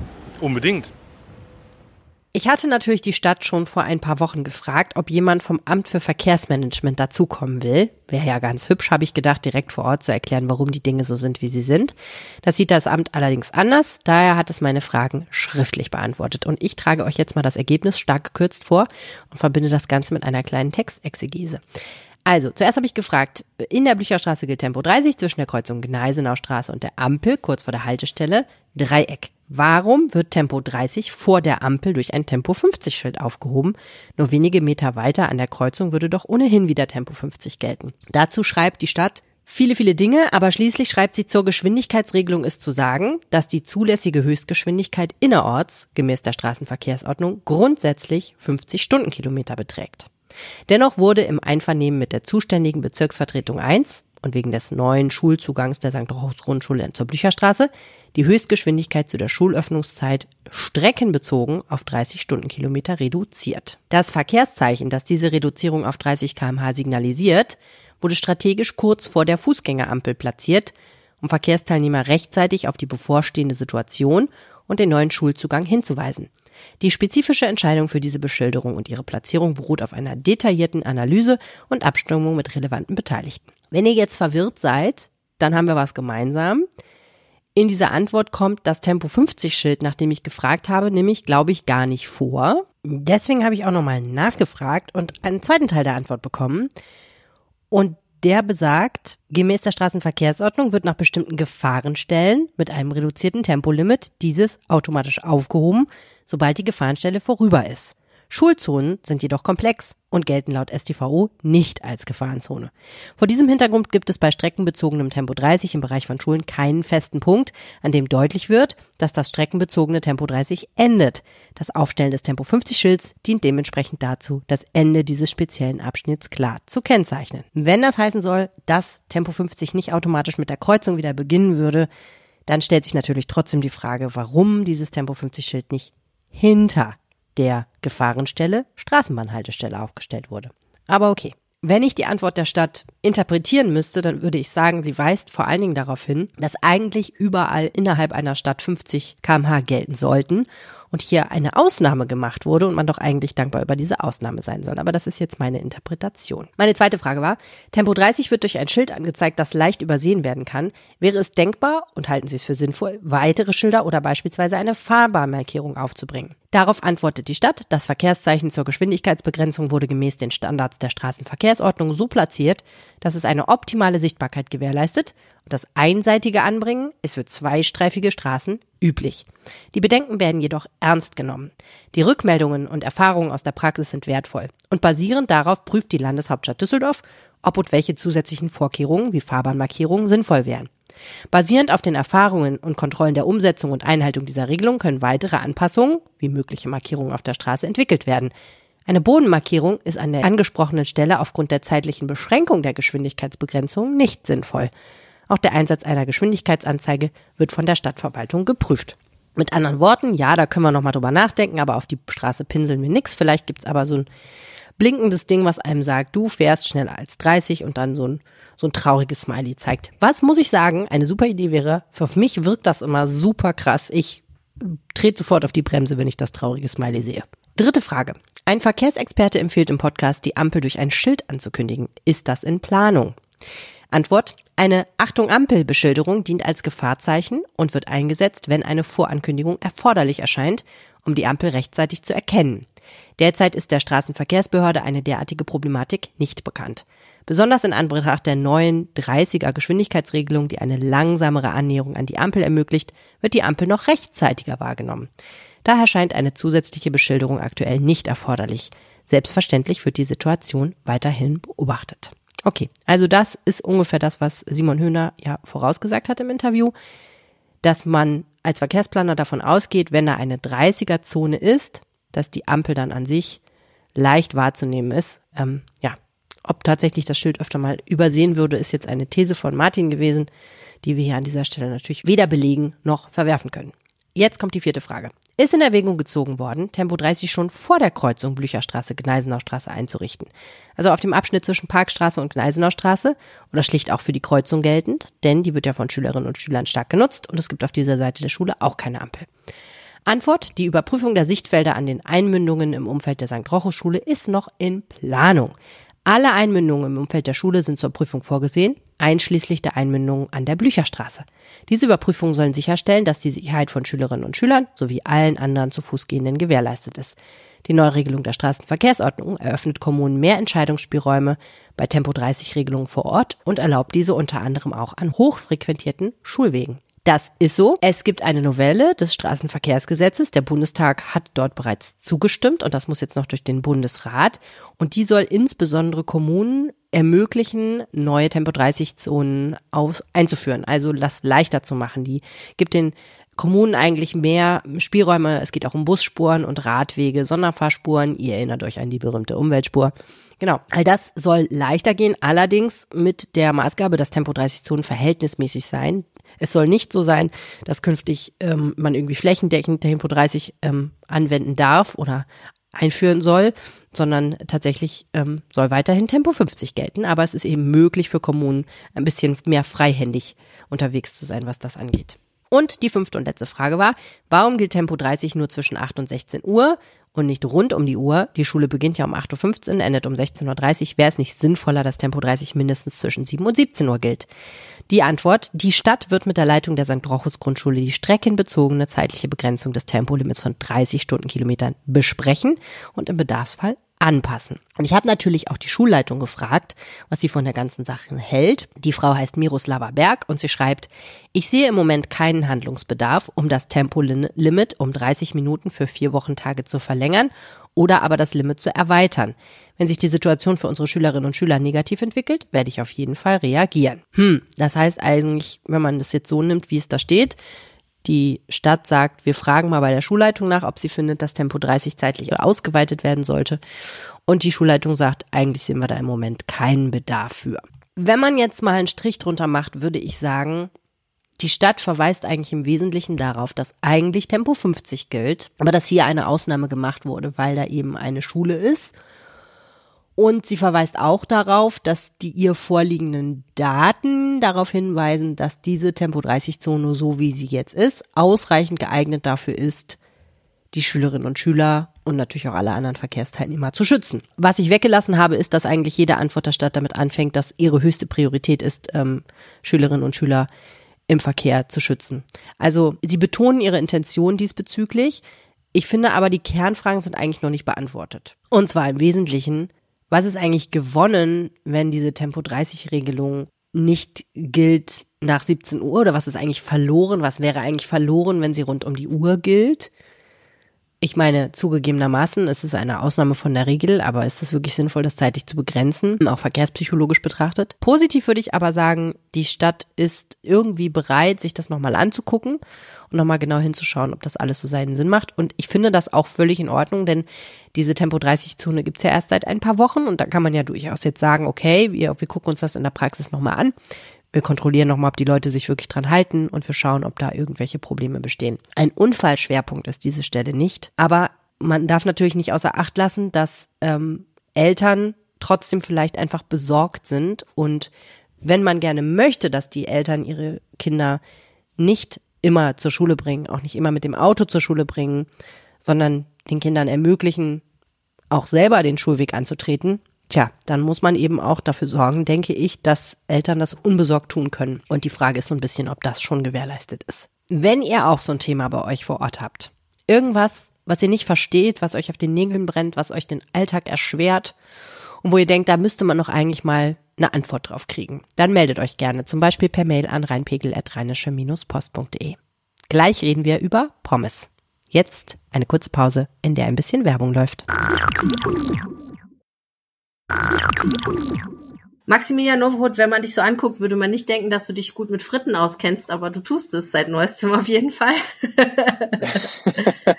Unbedingt. Ich hatte natürlich die Stadt schon vor ein paar Wochen gefragt, ob jemand vom Amt für Verkehrsmanagement dazukommen will. Wäre ja ganz hübsch, habe ich gedacht, direkt vor Ort zu erklären, warum die Dinge so sind, wie sie sind. Das sieht das Amt allerdings anders. Daher hat es meine Fragen schriftlich beantwortet. Und ich trage euch jetzt mal das Ergebnis stark gekürzt vor und verbinde das Ganze mit einer kleinen Textexegese. Also, zuerst habe ich gefragt, in der Blücherstraße gilt Tempo 30 zwischen der Kreuzung Gneisenaustraße und der Ampel, kurz vor der Haltestelle, Dreieck. Warum wird Tempo 30 vor der Ampel durch ein Tempo 50 Schild aufgehoben? Nur wenige Meter weiter an der Kreuzung würde doch ohnehin wieder Tempo 50 gelten. Dazu schreibt die Stadt, Viele, viele Dinge, aber schließlich schreibt sie zur Geschwindigkeitsregelung ist zu sagen, dass die zulässige Höchstgeschwindigkeit innerorts gemäß der Straßenverkehrsordnung grundsätzlich 50 Stundenkilometer beträgt. Dennoch wurde im Einvernehmen mit der zuständigen Bezirksvertretung 1 und wegen des neuen Schulzugangs der St. Rochus Grundschule zur Blücherstraße die Höchstgeschwindigkeit zu der Schulöffnungszeit streckenbezogen auf 30 Stundenkilometer reduziert. Das Verkehrszeichen, das diese Reduzierung auf 30 kmh signalisiert, wurde strategisch kurz vor der Fußgängerampel platziert, um Verkehrsteilnehmer rechtzeitig auf die bevorstehende Situation und den neuen Schulzugang hinzuweisen. Die spezifische Entscheidung für diese Beschilderung und ihre Platzierung beruht auf einer detaillierten Analyse und Abstimmung mit relevanten Beteiligten. Wenn ihr jetzt verwirrt seid, dann haben wir was gemeinsam. In dieser Antwort kommt das Tempo 50 Schild, nach dem ich gefragt habe, nämlich glaube ich gar nicht vor. Deswegen habe ich auch nochmal nachgefragt und einen zweiten Teil der Antwort bekommen. Und der besagt, gemäß der Straßenverkehrsordnung wird nach bestimmten Gefahrenstellen mit einem reduzierten Tempolimit dieses automatisch aufgehoben, sobald die Gefahrenstelle vorüber ist. Schulzonen sind jedoch komplex und gelten laut StVO nicht als Gefahrenzone. Vor diesem Hintergrund gibt es bei streckenbezogenem Tempo 30 im Bereich von Schulen keinen festen Punkt, an dem deutlich wird, dass das streckenbezogene Tempo 30 endet. Das Aufstellen des Tempo 50 Schilds dient dementsprechend dazu, das Ende dieses speziellen Abschnitts klar zu kennzeichnen. Wenn das heißen soll, dass Tempo 50 nicht automatisch mit der Kreuzung wieder beginnen würde, dann stellt sich natürlich trotzdem die Frage, warum dieses Tempo 50 Schild nicht hinter der Gefahrenstelle Straßenbahnhaltestelle aufgestellt wurde. Aber okay. Wenn ich die Antwort der Stadt interpretieren müsste, dann würde ich sagen, sie weist vor allen Dingen darauf hin, dass eigentlich überall innerhalb einer Stadt 50 kmh gelten sollten und hier eine Ausnahme gemacht wurde und man doch eigentlich dankbar über diese Ausnahme sein soll. Aber das ist jetzt meine Interpretation. Meine zweite Frage war, Tempo 30 wird durch ein Schild angezeigt, das leicht übersehen werden kann. Wäre es denkbar, und halten Sie es für sinnvoll, weitere Schilder oder beispielsweise eine Fahrbahnmarkierung aufzubringen? Darauf antwortet die Stadt, das Verkehrszeichen zur Geschwindigkeitsbegrenzung wurde gemäß den Standards der Straßenverkehrsordnung so platziert, dass es eine optimale Sichtbarkeit gewährleistet und das einseitige Anbringen ist für zweistreifige Straßen üblich. Die Bedenken werden jedoch ernst genommen. Die Rückmeldungen und Erfahrungen aus der Praxis sind wertvoll und basierend darauf prüft die Landeshauptstadt Düsseldorf, ob und welche zusätzlichen Vorkehrungen wie Fahrbahnmarkierungen sinnvoll wären. Basierend auf den Erfahrungen und Kontrollen der Umsetzung und Einhaltung dieser Regelung können weitere Anpassungen, wie mögliche Markierungen auf der Straße, entwickelt werden. Eine Bodenmarkierung ist an der angesprochenen Stelle aufgrund der zeitlichen Beschränkung der Geschwindigkeitsbegrenzung nicht sinnvoll. Auch der Einsatz einer Geschwindigkeitsanzeige wird von der Stadtverwaltung geprüft. Mit anderen Worten, ja, da können wir nochmal drüber nachdenken, aber auf die Straße pinseln wir nix. Vielleicht gibt's aber so ein blinkendes Ding, was einem sagt, du fährst schneller als 30 und dann so ein, so ein trauriges Smiley zeigt. Was muss ich sagen, eine super Idee wäre, für mich wirkt das immer super krass. Ich trete sofort auf die Bremse, wenn ich das traurige Smiley sehe. Dritte Frage. Ein Verkehrsexperte empfiehlt im Podcast, die Ampel durch ein Schild anzukündigen. Ist das in Planung? Antwort. Eine Achtung Ampel-Beschilderung dient als Gefahrzeichen und wird eingesetzt, wenn eine Vorankündigung erforderlich erscheint, um die Ampel rechtzeitig zu erkennen. Derzeit ist der Straßenverkehrsbehörde eine derartige Problematik nicht bekannt. Besonders in Anbetracht der neuen 30er Geschwindigkeitsregelung, die eine langsamere Annäherung an die Ampel ermöglicht, wird die Ampel noch rechtzeitiger wahrgenommen. Daher scheint eine zusätzliche Beschilderung aktuell nicht erforderlich. Selbstverständlich wird die Situation weiterhin beobachtet. Okay, also das ist ungefähr das, was Simon Höhner ja vorausgesagt hat im Interview, dass man als Verkehrsplaner davon ausgeht, wenn da eine 30er-Zone ist, dass die Ampel dann an sich leicht wahrzunehmen ist. Ähm, ja, ob tatsächlich das Schild öfter mal übersehen würde, ist jetzt eine These von Martin gewesen, die wir hier an dieser Stelle natürlich weder belegen noch verwerfen können. Jetzt kommt die vierte Frage. Ist in Erwägung gezogen worden, Tempo 30 schon vor der Kreuzung Blücherstraße, Gneisenaustraße einzurichten? Also auf dem Abschnitt zwischen Parkstraße und Gneisenaustraße oder schlicht auch für die Kreuzung geltend, denn die wird ja von Schülerinnen und Schülern stark genutzt und es gibt auf dieser Seite der Schule auch keine Ampel. Antwort, die Überprüfung der Sichtfelder an den Einmündungen im Umfeld der St. Rochus Schule ist noch in Planung. Alle Einmündungen im Umfeld der Schule sind zur Prüfung vorgesehen, einschließlich der Einmündungen an der Blücherstraße. Diese Überprüfungen sollen sicherstellen, dass die Sicherheit von Schülerinnen und Schülern sowie allen anderen zu Fuß gehenden gewährleistet ist. Die Neuregelung der Straßenverkehrsordnung eröffnet Kommunen mehr Entscheidungsspielräume bei Tempo 30 Regelungen vor Ort und erlaubt diese unter anderem auch an hochfrequentierten Schulwegen. Das ist so. Es gibt eine Novelle des Straßenverkehrsgesetzes. Der Bundestag hat dort bereits zugestimmt und das muss jetzt noch durch den Bundesrat. Und die soll insbesondere Kommunen ermöglichen, neue Tempo-30-Zonen einzuführen, also das leichter zu machen. Die gibt den Kommunen eigentlich mehr Spielräume. Es geht auch um Busspuren und Radwege, Sonderfahrspuren. Ihr erinnert euch an die berühmte Umweltspur. Genau, all das soll leichter gehen, allerdings mit der Maßgabe, dass Tempo 30 Zonen verhältnismäßig sein. Es soll nicht so sein, dass künftig ähm, man irgendwie flächendeckend Tempo 30 ähm, anwenden darf oder einführen soll, sondern tatsächlich ähm, soll weiterhin Tempo 50 gelten. Aber es ist eben möglich für Kommunen ein bisschen mehr freihändig unterwegs zu sein, was das angeht. Und die fünfte und letzte Frage war, warum gilt Tempo 30 nur zwischen 8 und 16 Uhr und nicht rund um die Uhr? Die Schule beginnt ja um 8.15 Uhr, endet um 16.30 Uhr. Wäre es nicht sinnvoller, dass Tempo 30 mindestens zwischen 7 und 17 Uhr gilt? Die Antwort, die Stadt wird mit der Leitung der St. Rochus Grundschule die streckenbezogene zeitliche Begrenzung des Tempolimits von 30 Stundenkilometern besprechen und im Bedarfsfall anpassen. Und ich habe natürlich auch die Schulleitung gefragt, was sie von der ganzen Sache hält. Die Frau heißt Miroslava Berg und sie schreibt, ich sehe im Moment keinen Handlungsbedarf, um das Tempolimit um 30 Minuten für vier Wochentage zu verlängern oder aber das Limit zu erweitern. Wenn sich die Situation für unsere Schülerinnen und Schüler negativ entwickelt, werde ich auf jeden Fall reagieren. Hm, das heißt eigentlich, wenn man das jetzt so nimmt, wie es da steht, die Stadt sagt, wir fragen mal bei der Schulleitung nach, ob sie findet, dass Tempo 30 zeitlich ausgeweitet werden sollte. Und die Schulleitung sagt, eigentlich sehen wir da im Moment keinen Bedarf für. Wenn man jetzt mal einen Strich drunter macht, würde ich sagen, die Stadt verweist eigentlich im Wesentlichen darauf, dass eigentlich Tempo 50 gilt, aber dass hier eine Ausnahme gemacht wurde, weil da eben eine Schule ist und sie verweist auch darauf, dass die ihr vorliegenden Daten darauf hinweisen, dass diese Tempo-30-Zone, so wie sie jetzt ist, ausreichend geeignet dafür ist, die Schülerinnen und Schüler und natürlich auch alle anderen Verkehrsteilnehmer zu schützen. Was ich weggelassen habe, ist, dass eigentlich jede Antwort der Stadt damit anfängt, dass ihre höchste Priorität ist, ähm, Schülerinnen und Schüler im Verkehr zu schützen. Also sie betonen ihre Intention diesbezüglich. Ich finde aber, die Kernfragen sind eigentlich noch nicht beantwortet. Und zwar im Wesentlichen, was ist eigentlich gewonnen, wenn diese Tempo-30-Regelung nicht gilt nach 17 Uhr oder was ist eigentlich verloren? Was wäre eigentlich verloren, wenn sie rund um die Uhr gilt? Ich meine, zugegebenermaßen, es ist eine Ausnahme von der Regel, aber ist es wirklich sinnvoll, das zeitlich zu begrenzen, auch verkehrspsychologisch betrachtet? Positiv würde ich aber sagen, die Stadt ist irgendwie bereit, sich das nochmal anzugucken und nochmal genau hinzuschauen, ob das alles so seinen Sinn macht. Und ich finde das auch völlig in Ordnung, denn diese Tempo-30-Zone gibt's ja erst seit ein paar Wochen und da kann man ja durchaus jetzt sagen, okay, wir, wir gucken uns das in der Praxis nochmal an. Wir kontrollieren nochmal, ob die Leute sich wirklich dran halten und wir schauen, ob da irgendwelche Probleme bestehen. Ein Unfallschwerpunkt ist diese Stelle nicht, aber man darf natürlich nicht außer Acht lassen, dass ähm, Eltern trotzdem vielleicht einfach besorgt sind und wenn man gerne möchte, dass die Eltern ihre Kinder nicht immer zur Schule bringen, auch nicht immer mit dem Auto zur Schule bringen, sondern den Kindern ermöglichen, auch selber den Schulweg anzutreten, Tja, dann muss man eben auch dafür sorgen, denke ich, dass Eltern das unbesorgt tun können. Und die Frage ist so ein bisschen, ob das schon gewährleistet ist. Wenn ihr auch so ein Thema bei euch vor Ort habt, irgendwas, was ihr nicht versteht, was euch auf den Nägeln brennt, was euch den Alltag erschwert und wo ihr denkt, da müsste man noch eigentlich mal eine Antwort drauf kriegen, dann meldet euch gerne, zum Beispiel per Mail an rheinpegel.rheinische-post.de. Gleich reden wir über Pommes. Jetzt eine kurze Pause, in der ein bisschen Werbung läuft. Maximilian Novohut, wenn man dich so anguckt, würde man nicht denken, dass du dich gut mit Fritten auskennst, aber du tust es seit neuestem auf jeden Fall.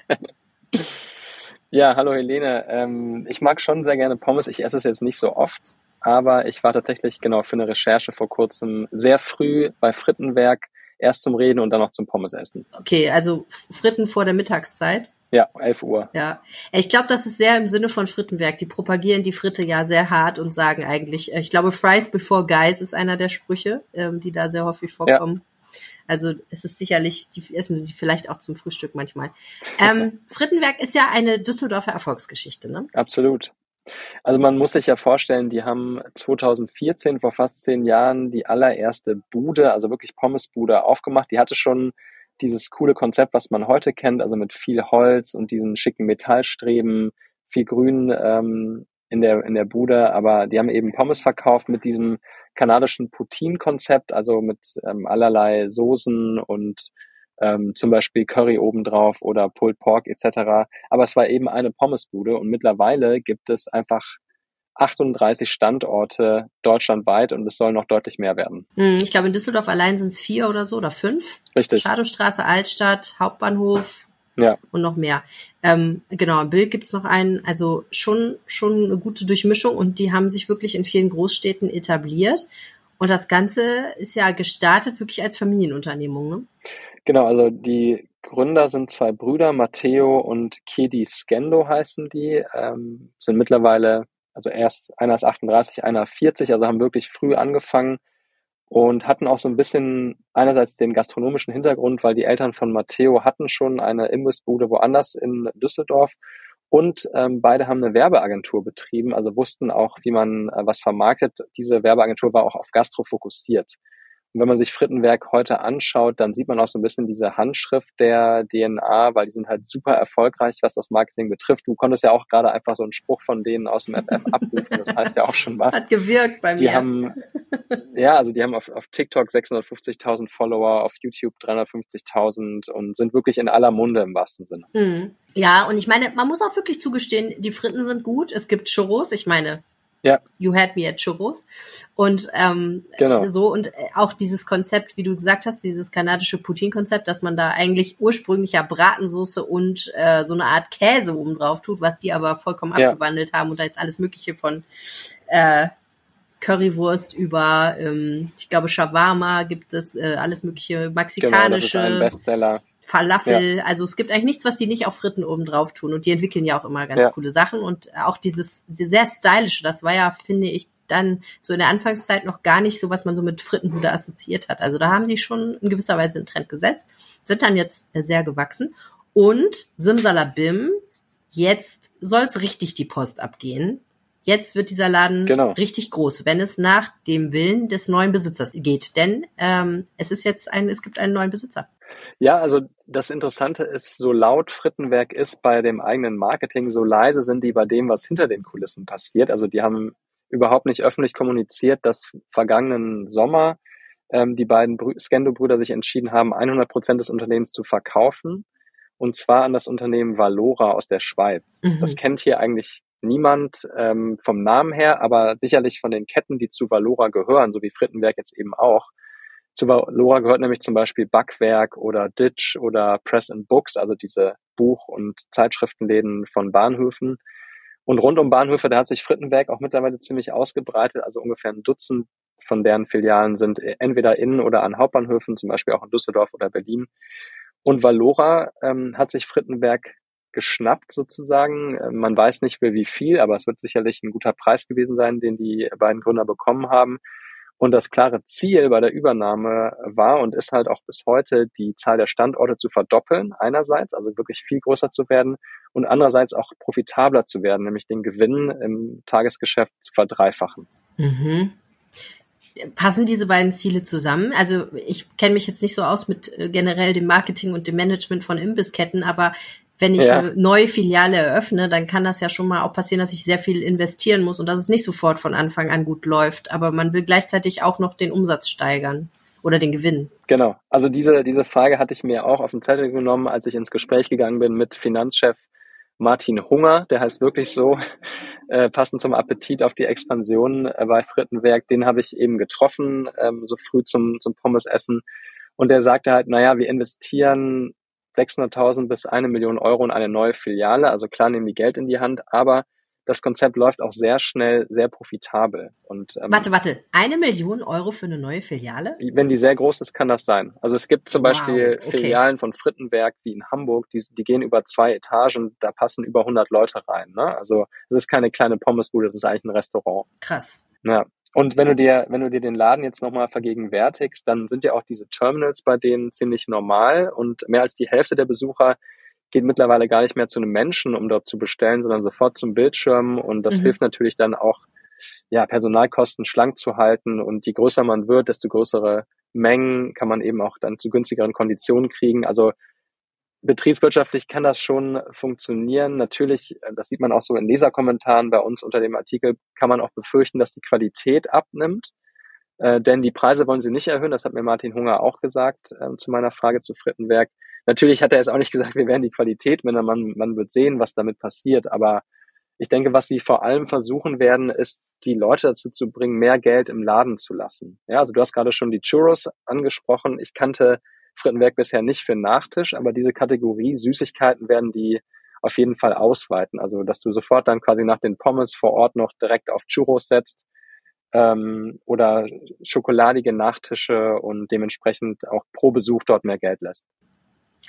ja, hallo Helene. Ähm, ich mag schon sehr gerne Pommes. Ich esse es jetzt nicht so oft, aber ich war tatsächlich genau für eine Recherche vor kurzem sehr früh bei Frittenwerk erst zum Reden und dann noch zum Pommes essen. Okay, also Fritten vor der Mittagszeit. Ja, 11 Uhr. Ja, ich glaube, das ist sehr im Sinne von Frittenwerk. Die propagieren die Fritte ja sehr hart und sagen eigentlich, äh, ich glaube, Fries before Guys ist einer der Sprüche, ähm, die da sehr häufig vorkommen. Ja. Also es ist sicherlich, die essen sie vielleicht auch zum Frühstück manchmal. Ähm, Frittenwerk ist ja eine Düsseldorfer Erfolgsgeschichte, ne? Absolut. Also man muss sich ja vorstellen, die haben 2014, vor fast zehn Jahren, die allererste Bude, also wirklich Pommesbude aufgemacht. Die hatte schon dieses coole Konzept, was man heute kennt, also mit viel Holz und diesen schicken Metallstreben, viel Grün ähm, in der in der Bude, aber die haben eben Pommes verkauft mit diesem kanadischen Poutine-Konzept, also mit ähm, allerlei Soßen und ähm, zum Beispiel Curry obendrauf oder Pulled Pork etc. Aber es war eben eine Pommesbude und mittlerweile gibt es einfach 38 Standorte deutschlandweit und es soll noch deutlich mehr werden. Hm, ich glaube, in Düsseldorf allein sind es vier oder so oder fünf. Richtig. Schadowstraße, Altstadt, Hauptbahnhof ja. und noch mehr. Ähm, genau, im Bild gibt's noch einen, also schon, schon eine gute Durchmischung und die haben sich wirklich in vielen Großstädten etabliert. Und das Ganze ist ja gestartet wirklich als Familienunternehmung. Ne? Genau, also die Gründer sind zwei Brüder, Matteo und Kedi Skendo heißen die, ähm, sind mittlerweile also erst einer ist 38, einer 40, also haben wirklich früh angefangen und hatten auch so ein bisschen einerseits den gastronomischen Hintergrund, weil die Eltern von Matteo hatten schon eine Imbissbude woanders in Düsseldorf und ähm, beide haben eine Werbeagentur betrieben, also wussten auch, wie man äh, was vermarktet. Diese Werbeagentur war auch auf Gastro fokussiert. Und wenn man sich Frittenwerk heute anschaut, dann sieht man auch so ein bisschen diese Handschrift der DNA, weil die sind halt super erfolgreich, was das Marketing betrifft. Du konntest ja auch gerade einfach so einen Spruch von denen aus dem FF abrufen. Das heißt ja auch schon was. Hat gewirkt bei mir. Die haben, ja, also die haben auf, auf TikTok 650.000 Follower, auf YouTube 350.000 und sind wirklich in aller Munde im wahrsten Sinne. Hm. Ja, und ich meine, man muss auch wirklich zugestehen, die Fritten sind gut. Es gibt Churros. Ich meine, ja. You had me at Churros. Und ähm, genau. so und auch dieses Konzept, wie du gesagt hast, dieses kanadische Poutine-Konzept, dass man da eigentlich ursprünglich ja Bratensoße und äh, so eine Art Käse oben drauf tut, was die aber vollkommen ja. abgewandelt haben und da jetzt alles Mögliche von äh, Currywurst über, ähm, ich glaube, Shawarma gibt es, äh, alles mögliche mexikanische. Genau, das ist ein Bestseller. Falafel. Ja. Also es gibt eigentlich nichts, was die nicht auf Fritten oben drauf tun. Und die entwickeln ja auch immer ganz ja. coole Sachen. Und auch dieses sehr stylische, das war ja, finde ich, dann so in der Anfangszeit noch gar nicht so, was man so mit Frittenbude assoziiert hat. Also da haben die schon in gewisser Weise einen Trend gesetzt, sind dann jetzt sehr gewachsen. Und Simsalabim, jetzt soll's richtig die Post abgehen. Jetzt wird dieser Laden genau. richtig groß, wenn es nach dem Willen des neuen Besitzers geht. Denn ähm, es ist jetzt ein, es gibt einen neuen Besitzer. Ja, also das Interessante ist, so laut Frittenwerk ist bei dem eigenen Marketing, so leise sind die bei dem, was hinter den Kulissen passiert. Also die haben überhaupt nicht öffentlich kommuniziert, dass vergangenen Sommer ähm, die beiden Skendo-Brüder sich entschieden haben, 100 Prozent des Unternehmens zu verkaufen. Und zwar an das Unternehmen Valora aus der Schweiz. Mhm. Das kennt hier eigentlich niemand ähm, vom Namen her, aber sicherlich von den Ketten, die zu Valora gehören, so wie Frittenwerk jetzt eben auch. Zu Valora gehört nämlich zum Beispiel Backwerk oder Ditch oder Press and Books, also diese Buch- und Zeitschriftenläden von Bahnhöfen. Und rund um Bahnhöfe, da hat sich Frittenwerk auch mittlerweile ziemlich ausgebreitet, also ungefähr ein Dutzend von deren Filialen sind entweder in oder an Hauptbahnhöfen, zum Beispiel auch in Düsseldorf oder Berlin. Und Valora ähm, hat sich Frittenberg geschnappt sozusagen. Äh, man weiß nicht für wie viel, aber es wird sicherlich ein guter Preis gewesen sein, den die beiden Gründer bekommen haben. Und das klare Ziel bei der Übernahme war und ist halt auch bis heute, die Zahl der Standorte zu verdoppeln, einerseits, also wirklich viel größer zu werden und andererseits auch profitabler zu werden, nämlich den Gewinn im Tagesgeschäft zu verdreifachen. Mhm passen diese beiden Ziele zusammen? Also ich kenne mich jetzt nicht so aus mit äh, generell dem Marketing und dem Management von Imbissketten, aber wenn ich ja. eine neue Filiale eröffne, dann kann das ja schon mal auch passieren, dass ich sehr viel investieren muss und dass es nicht sofort von Anfang an gut läuft. Aber man will gleichzeitig auch noch den Umsatz steigern oder den Gewinn. Genau. Also diese, diese Frage hatte ich mir auch auf den Zettel genommen, als ich ins Gespräch gegangen bin mit Finanzchef Martin Hunger, der heißt wirklich so, äh, passend zum Appetit auf die Expansion äh, bei Frittenwerk, den habe ich eben getroffen, ähm, so früh zum, zum Pommesessen. Und der sagte halt, naja, wir investieren 600.000 bis eine Million Euro in eine neue Filiale. Also klar nehmen die Geld in die Hand, aber das Konzept läuft auch sehr schnell, sehr profitabel. Und, ähm, warte, warte, eine Million Euro für eine neue Filiale? Wenn die sehr groß ist, kann das sein. Also es gibt zum wow, Beispiel okay. Filialen von Frittenberg wie in Hamburg, die, die gehen über zwei Etagen, da passen über 100 Leute rein. Ne? Also es ist keine kleine Pommesbude, das ist eigentlich ein Restaurant. Krass. Ja. Und wenn du dir, wenn du dir den Laden jetzt nochmal vergegenwärtigst, dann sind ja auch diese Terminals bei denen ziemlich normal und mehr als die Hälfte der Besucher geht mittlerweile gar nicht mehr zu einem Menschen, um dort zu bestellen, sondern sofort zum Bildschirm. Und das mhm. hilft natürlich dann auch, ja, Personalkosten schlank zu halten. Und je größer man wird, desto größere Mengen kann man eben auch dann zu günstigeren Konditionen kriegen. Also betriebswirtschaftlich kann das schon funktionieren. Natürlich, äh, das sieht man auch so in Leserkommentaren bei uns unter dem Artikel, kann man auch befürchten, dass die Qualität abnimmt. Äh, denn die Preise wollen sie nicht erhöhen. Das hat mir Martin Hunger auch gesagt äh, zu meiner Frage zu Frittenwerk. Natürlich hat er es auch nicht gesagt, wir werden die Qualität mindern. Man, man wird sehen, was damit passiert. Aber ich denke, was sie vor allem versuchen werden, ist, die Leute dazu zu bringen, mehr Geld im Laden zu lassen. Ja, also du hast gerade schon die Churros angesprochen. Ich kannte Frittenwerk bisher nicht für Nachtisch, aber diese Kategorie Süßigkeiten werden die auf jeden Fall ausweiten. Also, dass du sofort dann quasi nach den Pommes vor Ort noch direkt auf Churros setzt ähm, oder schokoladige Nachtische und dementsprechend auch pro Besuch dort mehr Geld lässt.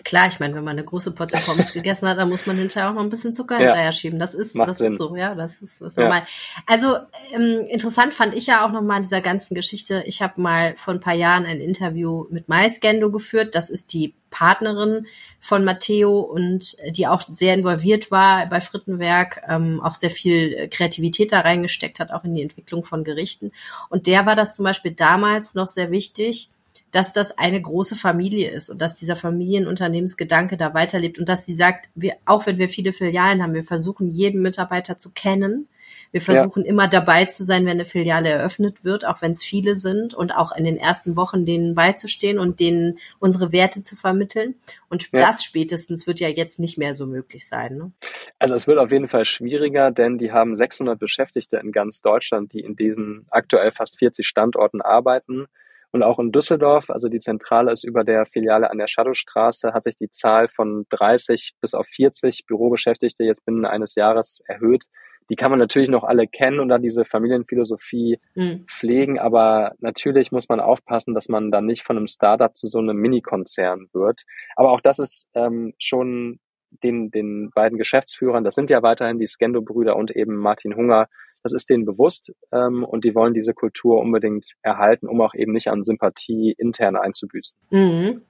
Klar, ich meine, wenn man eine große Portion Pommes gegessen hat, dann muss man hinterher auch noch ein bisschen Zucker ja. hinterher schieben. Das ist, Macht das Sinn. ist so, ja, das ist, das ist normal. Ja. Also ähm, interessant fand ich ja auch nochmal in dieser ganzen Geschichte. Ich habe mal vor ein paar Jahren ein Interview mit Maisgendo geführt. Das ist die Partnerin von Matteo und die auch sehr involviert war bei Frittenwerk, ähm, auch sehr viel Kreativität da reingesteckt hat, auch in die Entwicklung von Gerichten. Und der war das zum Beispiel damals noch sehr wichtig dass das eine große Familie ist und dass dieser Familienunternehmensgedanke da weiterlebt und dass sie sagt, wir, auch wenn wir viele Filialen haben, wir versuchen jeden Mitarbeiter zu kennen. Wir versuchen ja. immer dabei zu sein, wenn eine Filiale eröffnet wird, auch wenn es viele sind und auch in den ersten Wochen denen beizustehen und denen unsere Werte zu vermitteln. Und ja. das spätestens wird ja jetzt nicht mehr so möglich sein. Ne? Also es wird auf jeden Fall schwieriger, denn die haben 600 Beschäftigte in ganz Deutschland, die in diesen aktuell fast 40 Standorten arbeiten. Und auch in Düsseldorf, also die Zentrale ist über der Filiale an der Shadowstraße, hat sich die Zahl von 30 bis auf 40 Bürobeschäftigte jetzt binnen eines Jahres erhöht. Die kann man natürlich noch alle kennen und dann diese Familienphilosophie mhm. pflegen, aber natürlich muss man aufpassen, dass man dann nicht von einem Startup zu so einem Mini-Konzern wird. Aber auch das ist ähm, schon den, den beiden Geschäftsführern, das sind ja weiterhin die Skendo-Brüder und eben Martin Hunger, das ist denen bewusst ähm, und die wollen diese Kultur unbedingt erhalten, um auch eben nicht an Sympathie intern einzubüßen. Mhm.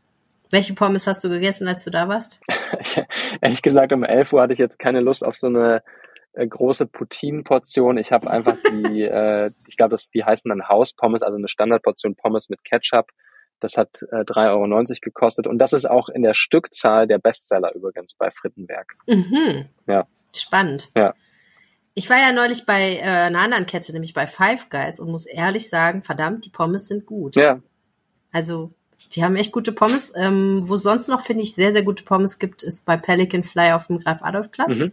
Welche Pommes hast du gegessen, als du da warst? Ehrlich gesagt, um 11 Uhr hatte ich jetzt keine Lust auf so eine äh, große Poutine-Portion. Ich habe einfach die, äh, ich glaube, die heißen dann Hauspommes, also eine Standardportion Pommes mit Ketchup Das hat äh, 3,90 Euro gekostet und das ist auch in der Stückzahl der Bestseller übrigens bei Frittenberg. Mhm. Ja. Spannend. Ja. Ich war ja neulich bei äh, einer anderen Kette, nämlich bei Five Guys und muss ehrlich sagen, verdammt, die Pommes sind gut. Ja, Also die haben echt gute Pommes. Ähm, wo sonst noch, finde ich, sehr, sehr gute Pommes gibt, ist bei Pelican Fly auf dem Graf-Adolf-Platz. Mhm.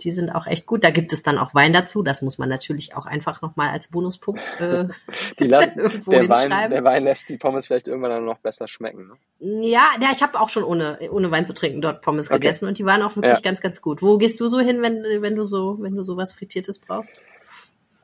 Die sind auch echt gut. Da gibt es dann auch Wein dazu. Das muss man natürlich auch einfach nochmal als Bonuspunkt äh, die lassen, irgendwo der, Wein, hinschreiben. der Wein lässt die Pommes vielleicht irgendwann dann noch besser schmecken. Ne? Ja, ja, ich habe auch schon ohne, ohne Wein zu trinken dort Pommes Okay. gegessen und die waren auch wirklich Ja. ganz, ganz gut. Wo gehst du so hin, wenn, wenn du so, wenn du sowas Frittiertes brauchst?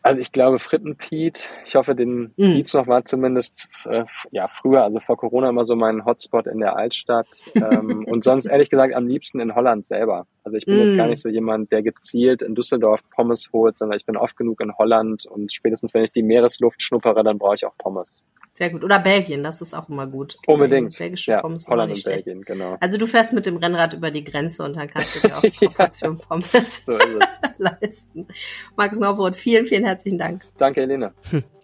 Also ich glaube Frittenpiet, ich hoffe, den Mhm. gibt's noch, war zumindest äh, ja früher, also vor Corona immer so mein Hotspot in der Altstadt. ähm, und sonst ehrlich gesagt am liebsten in Holland selber. Also ich bin jetzt Mhm. gar nicht so jemand, der gezielt in Düsseldorf Pommes holt, sondern ich bin oft genug in Holland und spätestens wenn ich die Meeresluft schnuppere, dann brauche ich auch Pommes. Sehr gut. Oder Belgien, das ist auch immer gut. Unbedingt. Belgische Ja, Pommes Holland und schlecht. Belgien, genau. Also du fährst mit dem Rennrad über die Grenze und dann kannst du dir auch eine. Portion Pommes So leisten. Max Norwood, vielen, vielen herzlichen Dank. Danke, Helene.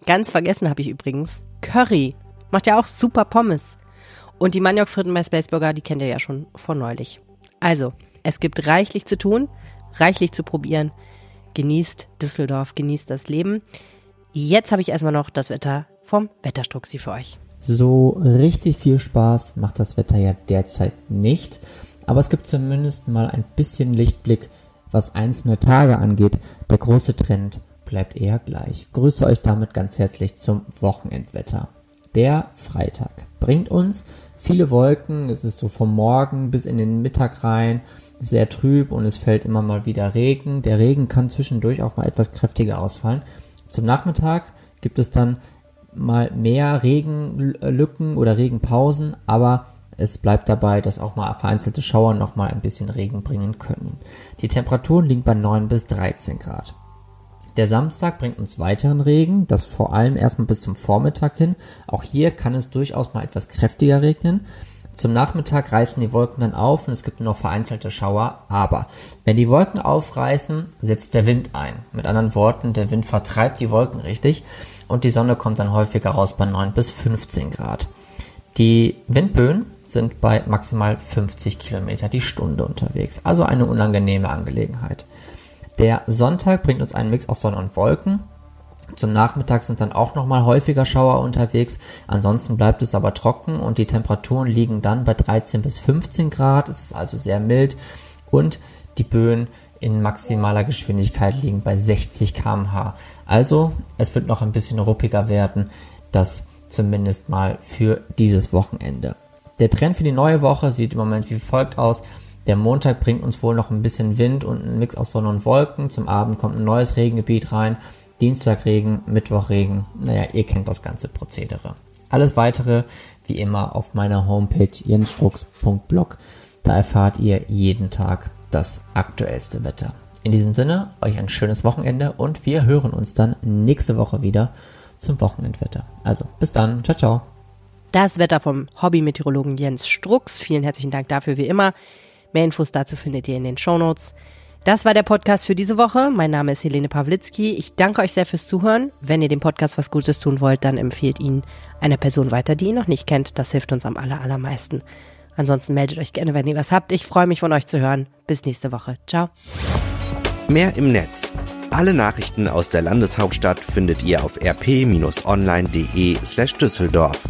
Ganz vergessen habe ich übrigens Curry. Macht ja auch super Pommes. Und die Maniokfritten bei Space Burger, die kennt ihr ja schon von neulich. Also, es gibt reichlich zu tun, reichlich zu probieren. Genießt Düsseldorf, genießt das Leben. Jetzt habe ich erstmal noch das Wetter vom Wetterstruxi für euch. So richtig viel Spaß macht das Wetter ja derzeit nicht, aber es gibt zumindest mal ein bisschen Lichtblick, was einzelne Tage angeht. Der große Trend bleibt eher gleich. Grüße euch damit ganz herzlich zum Wochenendwetter. Der Freitag bringt uns viele Wolken, es ist so vom Morgen bis in den Mittag rein, sehr trüb und es fällt immer mal wieder Regen. Der Regen kann zwischendurch auch mal etwas kräftiger ausfallen. Zum Nachmittag gibt es dann mal mehr Regenlücken oder Regenpausen, aber es bleibt dabei, dass auch mal vereinzelte Schauer noch mal ein bisschen Regen bringen können. Die Temperaturen liegen bei 9 bis 13 Grad. Der Samstag bringt uns weiteren Regen, das vor allem erstmal bis zum Vormittag hin. Auch hier kann es durchaus mal etwas kräftiger regnen. Zum Nachmittag reißen die Wolken dann auf und es gibt nur noch vereinzelte Schauer. Aber wenn die Wolken aufreißen, setzt der Wind ein. Mit anderen Worten, der Wind vertreibt die Wolken richtig und die Sonne kommt dann häufiger raus bei 9 bis 15 Grad. Die Windböen sind bei maximal 50 Kilometer die Stunde unterwegs. Also eine unangenehme Angelegenheit. Der Sonntag bringt uns einen Mix aus Sonne und Wolken. Zum Nachmittag sind dann auch nochmal häufiger Schauer unterwegs. Ansonsten bleibt es aber trocken und die Temperaturen liegen dann bei 13 bis 15 Grad. Es ist also sehr mild und die Böen in maximaler Geschwindigkeit liegen bei 60 km/h. Also es wird noch ein bisschen ruppiger werden. Das zumindest mal für dieses Wochenende. Der Trend für die neue Woche sieht im Moment wie folgt aus. Der Montag bringt uns wohl noch ein bisschen Wind und ein Mix aus Sonne und Wolken. Zum Abend kommt ein neues Regengebiet rein. Dienstag Regen, Mittwoch Regen. Naja, ihr kennt das ganze Prozedere. Alles weitere wie immer auf meiner Homepage jensstrux.blog. Da erfahrt ihr jeden Tag das aktuellste Wetter. In diesem Sinne, euch ein schönes Wochenende und wir hören uns dann nächste Woche wieder zum Wochenendwetter. Also, bis dann. Ciao, ciao. Das Wetter vom Hobby-Meteorologen Jens Strux. Vielen herzlichen Dank dafür wie immer. Mehr Infos dazu findet ihr in den Shownotes. Das war der Podcast für diese Woche. Mein Name ist Helene Pawlitzki. Ich danke euch sehr fürs Zuhören. Wenn ihr dem Podcast was Gutes tun wollt, dann empfehlt ihn einer Person weiter, die ihn noch nicht kennt. Das hilft uns am aller, allermeisten. Ansonsten meldet euch gerne, wenn ihr was habt. Ich freue mich von euch zu hören. Bis nächste Woche. Ciao. Mehr im Netz. Alle Nachrichten aus der Landeshauptstadt findet ihr auf rp-online.de slash Düsseldorf.